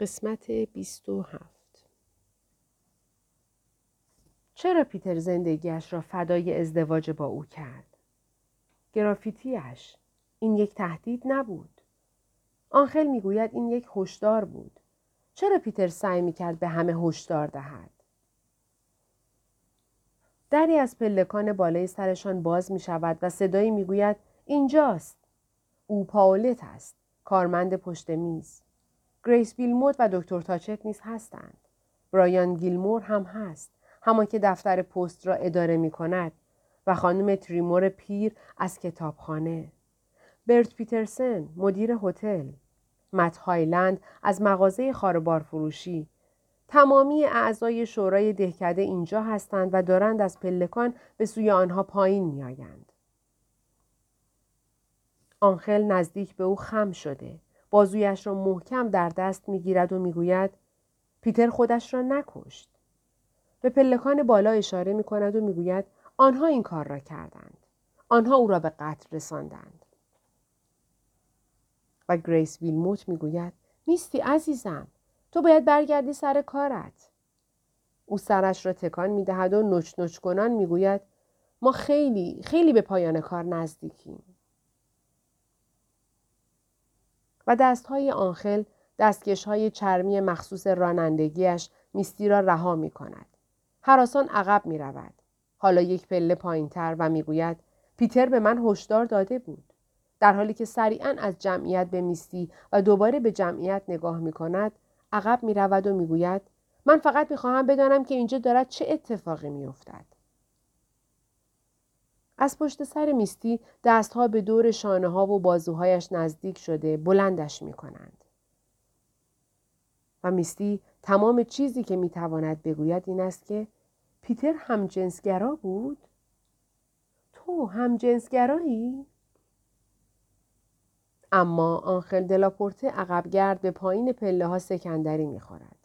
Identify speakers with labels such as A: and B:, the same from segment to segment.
A: قسمت 27 چرا پیتر زندگیش را فدای ازدواج با او کرد؟ گرافیتیش این یک تهدید نبود. آنخل می‌گوید این یک هشدار بود. چرا پیتر سعی می‌کرد به همه هشدار دهد؟ دری از پلکان بالای سرشان باز می شود و صدایی می‌گوید اینجاست. او پاولت است. کارمند پشت میز. گریس بیلموت و دکتر تاچت نیز هستند. برایان گیلمور هم هست. همان که دفتر پست را اداره می کند و خانم تریمور پیر از کتابخانه. برت پیترسن مدیر هتل. مت هایلند از مغازه خاربار فروشی. تمامی اعضای شورای دهکده اینجا هستند و دارند از پلکان به سوی آنها پایین می آیند. آنخل نزدیک به او خم شده. بازویش را محکم در دست می‌گیرد و می‌گوید پیتر خودش را نکشت. به پلکان بالا اشاره می کند و می‌گوید آنها این کار را کردند. آنها او را به قتل رساندند. و گریس ویلموت می‌گوید میستی عزیزم تو باید برگردی سر کارت. او سرش را تکان می دهد و نچ نچ کنان می‌گوید ما خیلی خیلی به پایان کار نزدیکیم. و دستهای آنخل دستکش های چرمی مخصوص رانندگیش میستی را رها می کند. حراسان عقب می رود. حالا یک پله پایین تر و می‌گوید پیتر به من هشدار داده بود. در حالی که سریعا از جمعیت به میستی و دوباره به جمعیت نگاه می کند عقب می رود و می‌گوید من فقط می خواهم بدانم که اینجا دارد چه اتفاقی می افتد. از پشت سر میستی دستها به دور شانه ها و بازوهایش نزدیک شده بلندش می کنند. و میستی تمام چیزی که می‌تواند بگوید این است که پیتر هم جنسگرا بود؟ تو هم جنسگرایی؟ اما آنخل دلاپورته عقبگرد به پایین پله ها سکندری می‌خورد.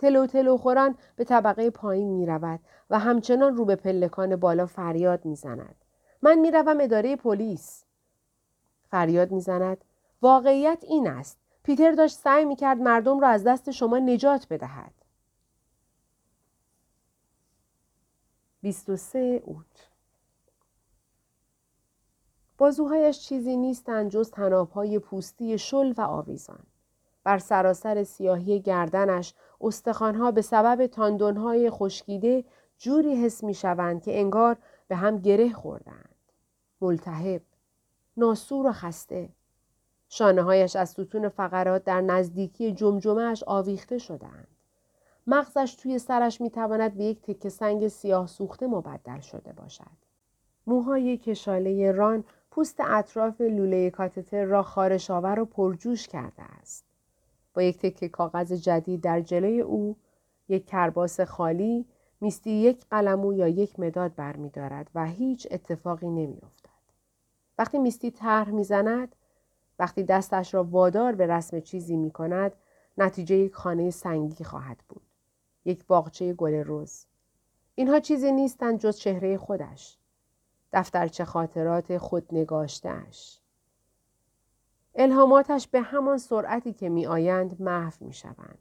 A: تلو تلو خوران به طبقه پایین می رود و همچنان رو به پلکان بالا فریاد می زند. من می روم اداره پلیس. فریاد می زند. واقعیت این است. پیتر داشت سعی می کرد مردم را از دست شما نجات بدهد. 23 اوت بازوهایش چیزی نیستند جز تنابهای پوستی شل و آویزان. بر سراسر سیاهی گردنش استخوانها به سبب تاندونهای خشکیده جوری حس می شوند که انگار به هم گره خوردند. ملتهب، ناسور و خسته. شانه هایش از ستون فقرات در نزدیکی جمجمهش آویخته شدند. مغزش توی سرش می تواند به یک تکه سنگ سیاه سوخته مبدل شده باشد. موهای کشاله ران پوست اطراف لوله کاتتر را خارشآور و پرجوش کرده است. یک تکه کاغذ جدید در جلوی او یک کرباس خالی میستی یک قلمو یا یک مداد برمیدارد و هیچ اتفاقی نمیافتد. وقتی میستی طرح می‌زند وقتی دستش را وادار به رسم چیزی می کند نتیجه یک خانه سنگی خواهد بود. یک باغچه گل روز. اینها چیزی نیستند جز چهره خودش. دفترچه خاطرات خود نگاشتهش. الهاماتش به همان سرعتی که می آیند محو می شوند.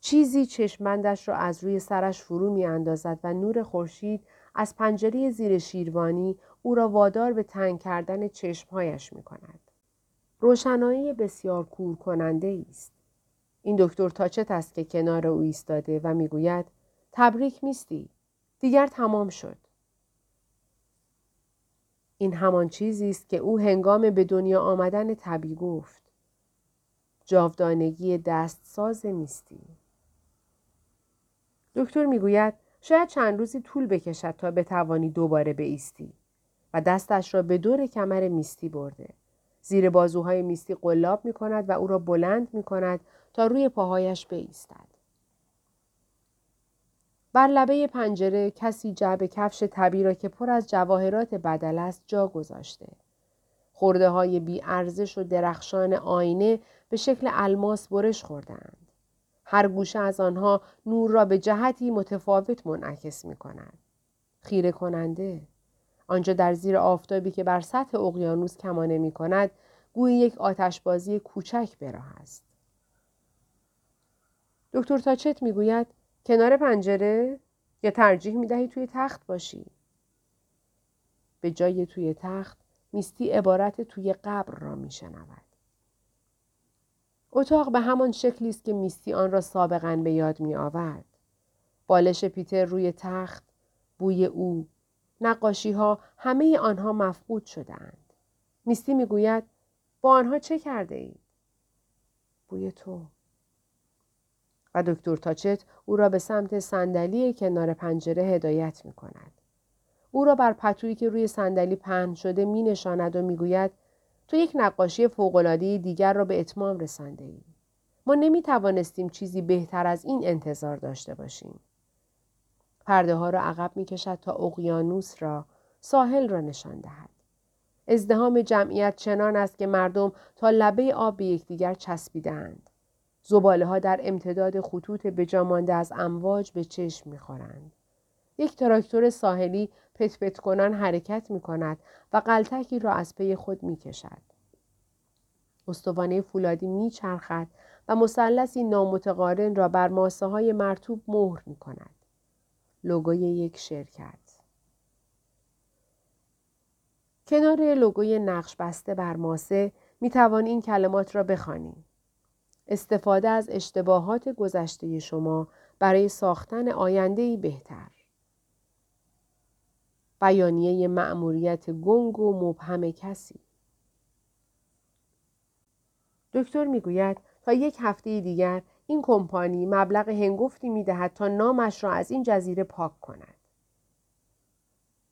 A: چیزی چشمندش را از روی سرش فرو می اندازد و نور خورشید از پنجره زیر شیروانی او را وادار به تنگ کردن چشمهایش می کند. روشنایی بسیار کور کننده است. این دکتر تاچت است که کنار او ایستاده و می‌گوید تبریک میستی دیگر تمام شد این همان چیزی است که او هنگام به دنیا آمدن طبی گفت. جاودانگی دستساز میستی دکتر می‌گوید شاید چند روزی طول بکشد تا بتوانی دوباره بایستی و دستش را به دور کمر میستی برده. زیر بازوهای میستی قلاب می کند و او را بلند می کند تا روی پاهایش بایستد. بر لبه پنجره کسی جعب کفش طبی را که پر از جواهرات بدل است جا گذاشته. خورده های بی ارزش و درخشان آینه به شکل الماس برش خوردند. هر گوشه از آنها نور را به جهتی متفاوت منعکس می کند. خیره کننده. آنجا در زیر آفتابی که بر سطح اقیانوس کمانه می کند گویی یک آتشبازی کوچک به راه است. دکتر تاچت می‌گوید کنار پنجره یا ترجیح می‌دهی توی تخت باشی به جای توی تخت میستی عبارت توی قبر را میشنود اتاق به همان شکلی است که میستی آن را سابقا به یاد می آورد. بالش پیتر روی تخت، بوی او، نقاشی ها همه آنها مفقود شدهاند. میستی می‌گوید با آنها چه کرده اید؟ بوی تو. و دکتر تاچت او را به سمت صندلی کنار پنجره هدایت می کند. او را بر پتویی که روی صندلی پهن شده می نشاند و می گوید تو یک نقاشی فوقالعاده دیگر را به اتمام رسانده ای. ما نمی توانستیم چیزی بهتر از این انتظار داشته باشیم. پرده ها را عقب می کشد تا اقیانوس را ساحل را نشان دهد. ازدهام جمعیت چنان است که مردم تا لبه آب به یکدیگر چسبیدند. زباله ها در امتداد خطوط بجامانده از امواج به چشم می‌خورند. یک تراکتور ساحلی پت پت کنان حرکت می کند و قلتکی را از پی خود می کشد. استوانه فولادی می چرخد و مثلثی نامتقارن را بر ماسه های مرتوب مهر می کند. لوگوی یک شرکت کنار لوگوی نقش بسته بر ماسه می توان این کلمات را بخوانیم. استفاده از اشتباهات گذشته شما برای ساختن آینده بهتر. بیانیه مأموریت گنگ و مبهم کسی. دکتر می‌گوید تا یک هفته دیگر این کمپانی مبلغ هنگفتی می‌دهد تا نامش را از این جزیره پاک کند.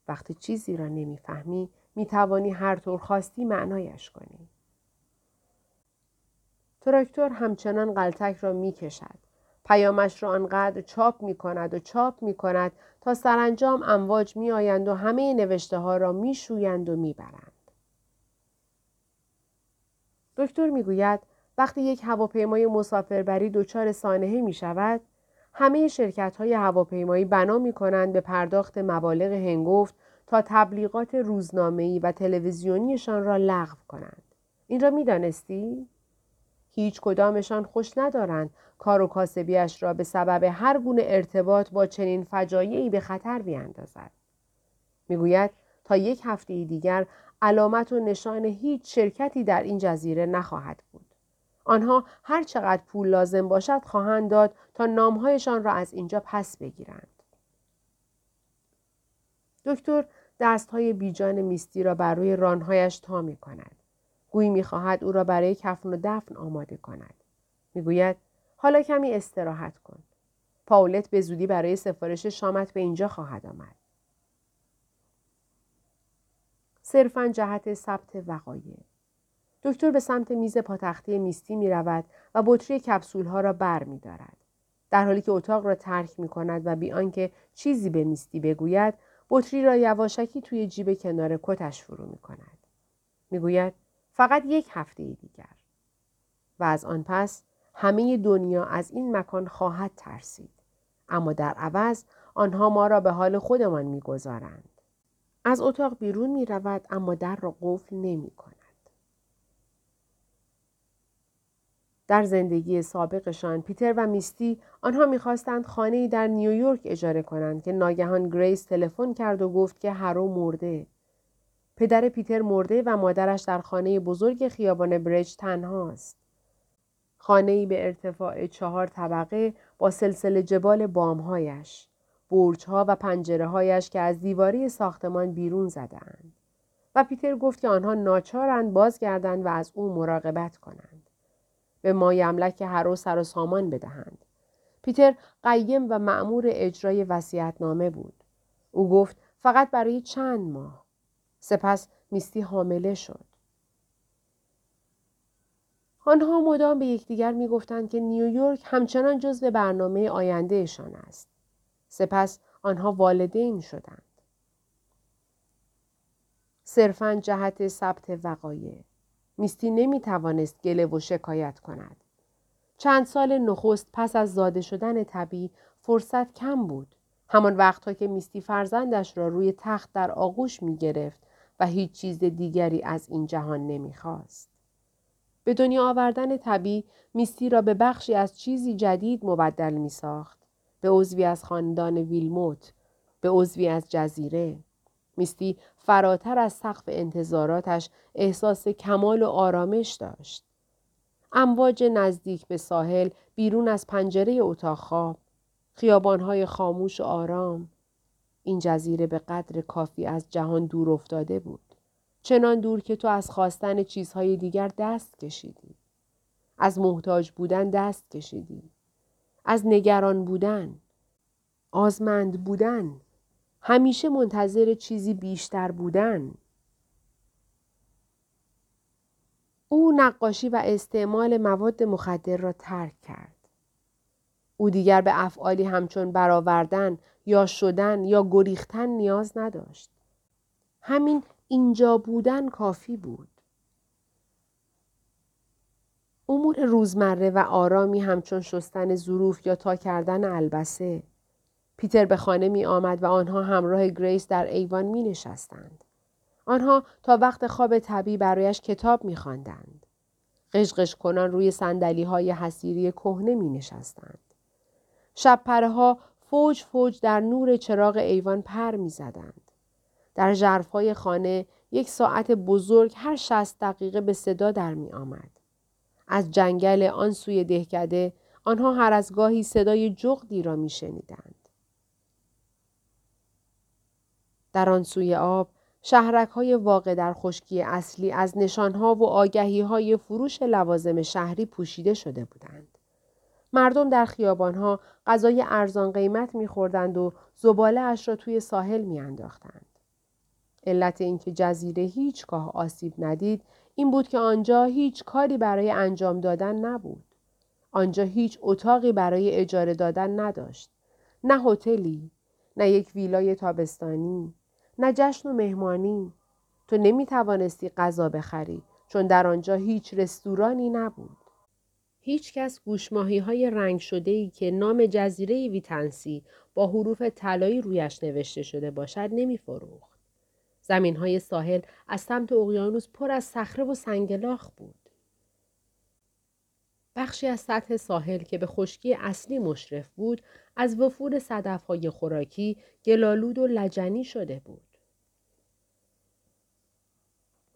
A: وقتی چیزی را نمی‌فهمی می توانی هر طور خواستی معنایش کنی. تراکتور همچنان قلتک را می کشد. پیامش را آنقدر چاپ می کند و چاپ می کند تا سرانجام امواج می آیند و همه نوشته ها را می شویند و می برند. دکتر می گوید وقتی یک هواپیمای مسافربری دچار سانحه می شود همه شرکت های هواپیمایی بنا می کنند به پرداخت مبالغ هنگفت تا تبلیغات روزنامه‌ای و تلویزیونیشان را لغو کنند. این را می دانستی؟ هیچ کدامشان خوش ندارند کار و کاسبیش را به سبب هر گونه ارتباط با چنین فجایعی به خطر بیاندازد. می‌گوید تا یک هفته دیگر علامت و نشان هیچ شرکتی در این جزیره نخواهد بود. آنها هر چقدر پول لازم باشد خواهند داد تا نامهایشان را از اینجا پس بگیرند. دکتر دستهای بیجان میستی را بر روی رانهایش تا می کند. گویی می‌خواهد او را برای کفن و دفن آماده کند. می‌گوید حالا کمی استراحت کن. پاولت به زودی برای سفارش شامت به اینجا خواهد آمد. صرفا جهت ثبت وقایع دکتر به سمت میز پاتختی میستی می رود و بطری کپسول ها را بر می دارد. در حالی که اتاق را ترک می کند و بی آنکه چیزی به میستی بگوید بطری را یواشکی توی جیب کنار کتش فرو می کند. می گوید فقط یک هفته دیگر. و از آن پس همه دنیا از این مکان خواهد ترسید. اما در عوض آنها ما را به حال خودمان می‌گذارند. از اتاق بیرون می رود اما در را قفل نمی کند. در زندگی سابقشان پیتر و میستی آنها می‌خواستند خانه در نیویورک اجاره کنند که ناگهان گریس تلفن کرد و گفت که هرو مرده پدر پیتر مرده و مادرش در خانه بزرگ خیابان برچ تنهاست خانه ای به ارتفاع چهار طبقه با سلسله جبال بامهایش برجها و پنجره هایش که از دیواری ساختمان بیرون زدند و پیتر گفت که آنها ناچارند بازگردند و از او مراقبت کنند به مایملک هر سر و سامان بدهند. پیتر قیم و معمور اجرای نامه بود. او گفت فقط برای چند ماه. سپس میستی حامله شد. آنها مدام به یکدیگر می‌گفتند که نیویورک همچنان جزو برنامه آیندهشان است. سپس آنها والدین شدند. صرفا جهت ثبت وقایع میستی نمی توانست گله و شکایت کند. چند سال نخست پس از زاده شدن طبی فرصت کم بود. همان وقتها که میستی فرزندش را روی تخت در آغوش می گرفت و هیچ چیز دیگری از این جهان نمی خواست. به دنیا آوردن طبی میستی را به بخشی از چیزی جدید مبدل می ساخت. به عضوی از خاندان ویلموت، به عضوی از جزیره. میستی فراتر از سقف انتظاراتش احساس کمال و آرامش داشت. امواج نزدیک به ساحل بیرون از پنجره اتاق خواب، خیابانهای خاموش و آرام. این جزیره به قدر کافی از جهان دور افتاده بود. چنان دور که تو از خواستن چیزهای دیگر دست کشیدی. از محتاج بودن دست کشیدی. از نگران بودن. آزمند بودن. همیشه منتظر چیزی بیشتر بودن. او نقاشی و استعمال مواد مخدر را ترک کرد. او دیگر به افعالی همچون برآوردن یا شدن یا گریختن نیاز نداشت. همین اینجا بودن کافی بود. امور روزمره و آرامی همچون شستن ظروف یا تا کردن البسه. پیتر به خانه می آمد و آنها همراه گریس در ایوان می نشستند. آنها تا وقت خواب تبی برایش کتاب می خواندند. خش خش کنان روی صندلی های حصیری کهنه می نشستند. شب پره ها فوج فوج در نور چراغ ایوان پر می زدند. در جرفهای خانه یک ساعت بزرگ هر شست دقیقه به صدا در می آمد. از جنگل آن سوی دهکده آنها هر از گاهی صدای جغدی را می شنیدند. در آن سوی آب شهرک های واقع در خشکی اصلی از نشانها و آگهی های فروش لوازم شهری پوشیده شده بودند. مردم در خیابانها غذای ارزان قیمت میخوردند و زباله اش را توی ساحل میانداختند. علت اینکه جزیره هیچگاه آسیب ندید این بود که آنجا هیچ کاری برای انجام دادن نبود. آنجا هیچ اتاقی برای اجاره دادن نداشت. نه هتلی، نه یک ویلای تابستانی، نه جشن و مهمانی. تو نمی توانستی غذا بخری چون در آنجا هیچ رستورانی نبود. هیچ کس گوشماهی های رنگ شده ای که نام جزیره ویتنسی با حروف طلایی رویش نوشته شده باشد نمی فروخت. زمین های ساحل از سمت اقیانوس پر از صخره و سنگلاخ بود. بخشی از سطح ساحل که به خشکی اصلی مشرف بود از وفور صدف های خوراکی گلالود و لجنی شده بود.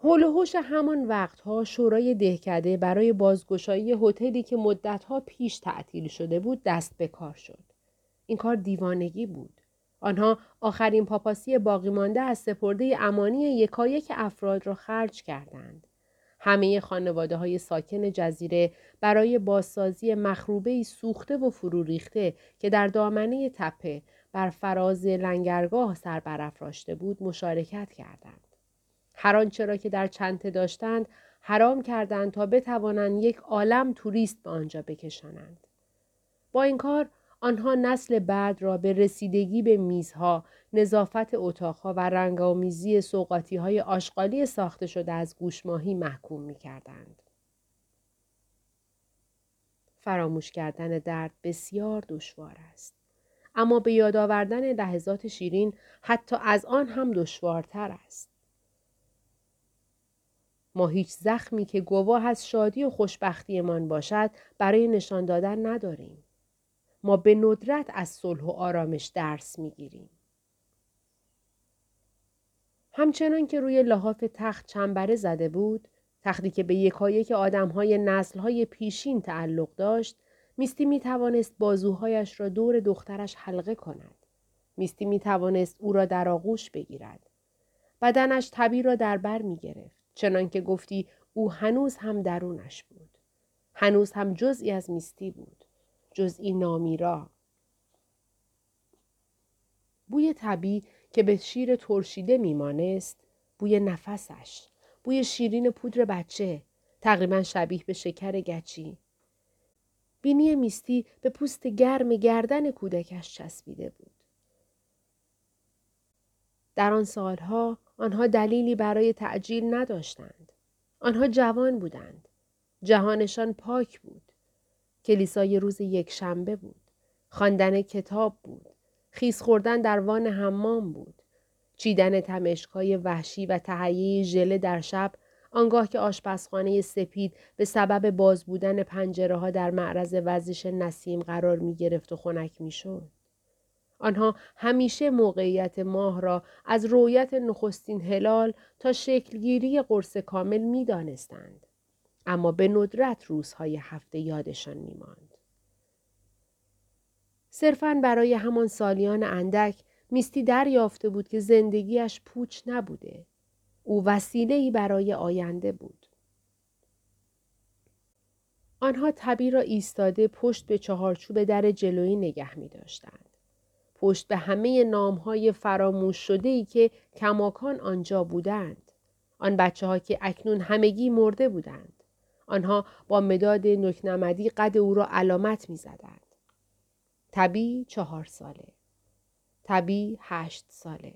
A: حول و همان وقتها شورای دهکده برای بازگشایی هتلی که مدتها پیش تعطیل شده بود دست به کار شد. این کار دیوانگی بود. آنها آخرین پاپاسی باقی مانده از سپرده امانی یکایک افراد را خرج کردند. همه خانواده های ساکن جزیره برای بازسازی مخروبه سوخته و فرو ریخته که در دامنه تپه بر فراز لنگرگاه سر برافراشته بود مشارکت کردند. هر آنچه را که در چنته داشتند حرام کردند تا بتوانند یک عالم توریست به آنجا بکشانند. با این کار آنها نسل بعد را به رسیدگی به میزها، نظافت اتاقها و رنگامیزی سوقاتی های آشغالی ساخته شده از گوشماهی محکوم می کردند. فراموش کردن درد بسیار دشوار است. اما به یاد آوردن لحظات شیرین حتی از آن هم دشوارتر است. ما هیچ زخمی که گواه از شادی و خوشبختیمان باشد برای نشان دادن نداریم. ما به ندرت از صلح و آرامش درس می‌گیریم. همچنان که روی لحاف تخت چنبره زده بود، تختی که به یکایک آدمهای نسلهای پیشین تعلق داشت، میستی می توانست بازوهایش را دور دخترش حلقه کند. میستی می توانست او را در آغوش بگیرد. بدنش طبی را در بر می گرفت. چنان که گفتی او هنوز هم درونش بود. هنوز هم جزئی از میستی بود. جزئی نامیرا. بوی طبی که به شیر ترشیده میمانست بوی نفسش بوی شیرین پودر بچه تقریبا شبیه به شکر گچی بینی میستی به پوست گرم گردن کودکش چسبیده بود در آن سالها آنها دلیلی برای تعجیل نداشتند. آنها جوان بودند. جهانشان پاک بود. کلیسای روز یک شنبه بود. خواندن کتاب بود. خیز خوردن در وان حمام بود. چیدن تمشکای وحشی و تهیه ژله در شب آنگاه که آشپزخانه سپید به سبب باز بودن پنجره ها در معرض وزش نسیم قرار می گرفت و خنک می شد. آنها همیشه موقعیت ماه را از رویت نخستین هلال تا شکلگیری قرص کامل می دانستند. اما به ندرت روزهای هفته یادشان می ماند. صرفاً برای همان سالیان اندک میستی دریافته بود که زندگیش پوچ نبوده. او وسیله ای برای آینده بود. آنها طبی را ایستاده پشت به چهارچوب در جلویی نگه می داشتند. پشت به همه نامهای فراموش شده ای که کماکان آنجا بودند. آن بچه ها که اکنون همگی مرده بودند. آنها با مداد نکنمدی قد او را علامت می زدند. طبی چهار ساله. طبی هشت ساله.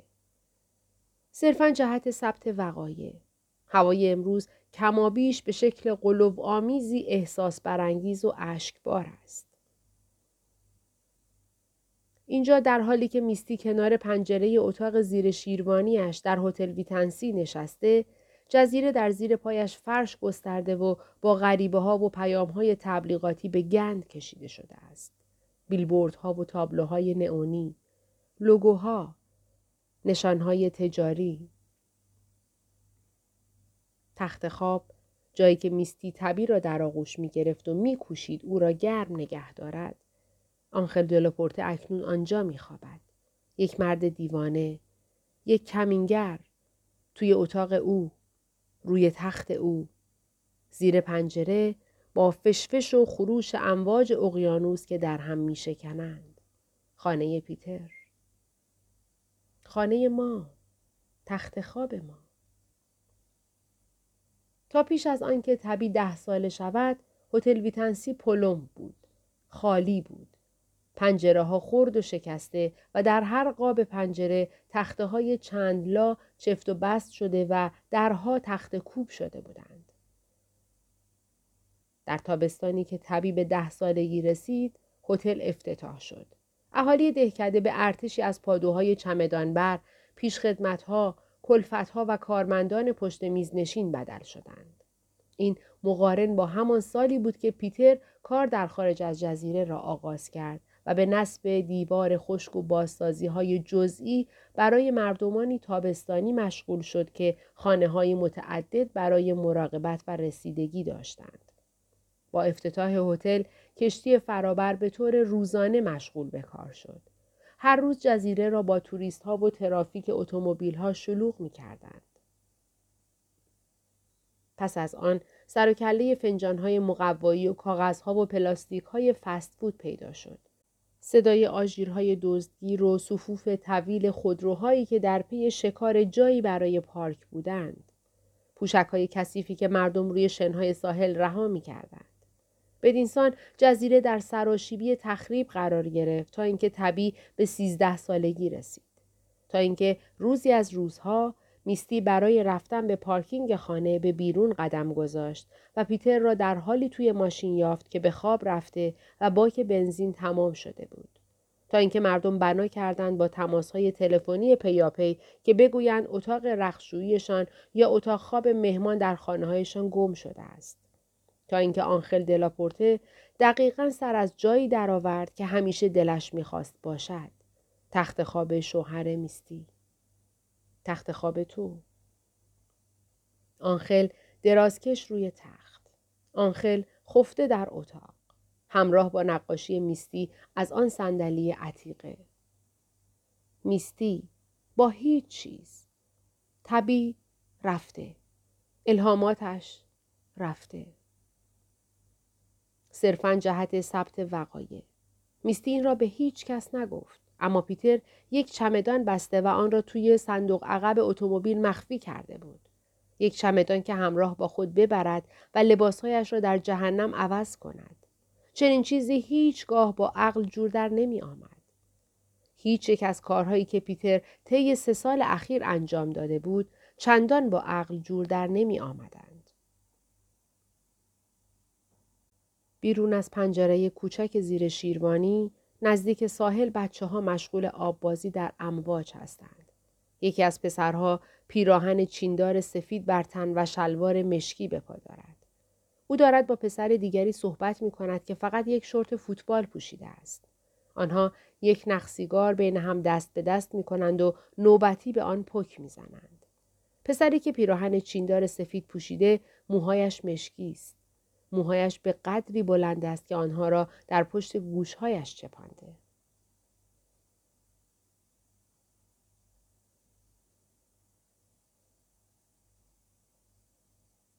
A: صرفا جهت ثبت وقایع. هوای امروز کمابیش به شکل قلوب آمیزی احساس برانگیز و اشکبار است. اینجا در حالی که میستی کنار پنجره اتاق زیر شیروانیش در هتل ویتنسی نشسته، جزیره در زیر پایش فرش گسترده و با غریبه ها و پیام های تبلیغاتی به گند کشیده شده است. ها و تابلوهای نئونی، لوگوها، نشانهای تجاری، تخت خواب جایی که میستی طبی را در آغوش می گرفت و می کوشید او را گرم نگه دارد. آنخل دلوپورته اکنون آنجا می خوابد. یک مرد دیوانه، یک کمینگر، توی اتاق او، روی تخت او، زیر پنجره با فشفش و خروش امواج اقیانوس که در هم می شکنند. خانه پیتر. خانه ما. تخت خواب ما. تا پیش از آنکه تبی ده ساله شود هتل ویتنسی پلم بود خالی بود پنجره ها خرد و شکسته و در هر قاب پنجره تخته های چند لا چفت و بست شده و درها تخت کوب شده بودند. در تابستانی که طبیب ده سالگی رسید، هتل افتتاح شد. اهالی دهکده به ارتشی از پادوهای چمدانبر، پیشخدمتها، کلفتها و کارمندان پشت میز نشین بدل شدند. این مقارن با همان سالی بود که پیتر کار در خارج از جزیره را آغاز کرد و به نصب دیوار خشک و بازسازی های جزئی برای مردمانی تابستانی مشغول شد که خانه های متعدد برای مراقبت و رسیدگی داشتند. با افتتاح هتل کشتی فرابر به طور روزانه مشغول به کار شد. هر روز جزیره را با توریست ها و ترافیک اتومبیل ها شلوغ می کردند. پس از آن سر و کله فنجان مقوایی و کاغذ ها و پلاستیک های فست فود پیدا شد. صدای آژیرهای دزدگیر و صفوف طویل خودروهایی که در پی شکار جایی برای پارک بودند. پوشک های کثیفی که مردم روی شنهای ساحل رها می کردند. بدینسان جزیره در سراشیبی تخریب قرار گرفت تا اینکه طبی به سیزده سالگی رسید. تا اینکه روزی از روزها میستی برای رفتن به پارکینگ خانه به بیرون قدم گذاشت و پیتر را در حالی توی ماشین یافت که به خواب رفته و باک بنزین تمام شده بود. تا اینکه مردم بنا کردند با تماسهای تلفنی پیاپی که بگویند اتاق رخشوییشان یا اتاق خواب مهمان در خانه هایشان گم شده است. تا اینکه آنخل دلاپورته دقیقا سر از جایی درآورد که همیشه دلش می‌خواست باشد. تخت خواب شوهر میستی. تخت خواب تو. آنخل درازکش روی تخت. آنخل خفته در اتاق. همراه با نقاشی میستی از آن صندلی عتیقه. میستی با هیچ چیز. طبی رفته. الهاماتش رفته. صرفا جهت ثبت وقایع. میستی این را به هیچ کس نگفت. اما پیتر یک چمدان بسته و آن را توی صندوق عقب اتومبیل مخفی کرده بود. یک چمدان که همراه با خود ببرد و لباسهایش را در جهنم عوض کند. چنین چیزی هیچگاه با عقل جور در نمی آمد. هیچ یک از کارهایی که پیتر طی سه سال اخیر انجام داده بود چندان با عقل جور در نمی آمدند. بیرون از پنجره کوچک زیر شیروانی نزدیک ساحل بچه ها مشغول آب بازی در امواج هستند. یکی از پسرها پیراهن چیندار سفید بر تن و شلوار مشکی به پا دارد. او دارد با پسر دیگری صحبت می کند که فقط یک شورت فوتبال پوشیده است. آنها یک نقصیگار بین هم دست به دست می کنند و نوبتی به آن پک می زنند. پسری که پیراهن چیندار سفید پوشیده موهایش مشکی است. موهایش به قدری بلند است که آنها را در پشت گوشهایش چپانده.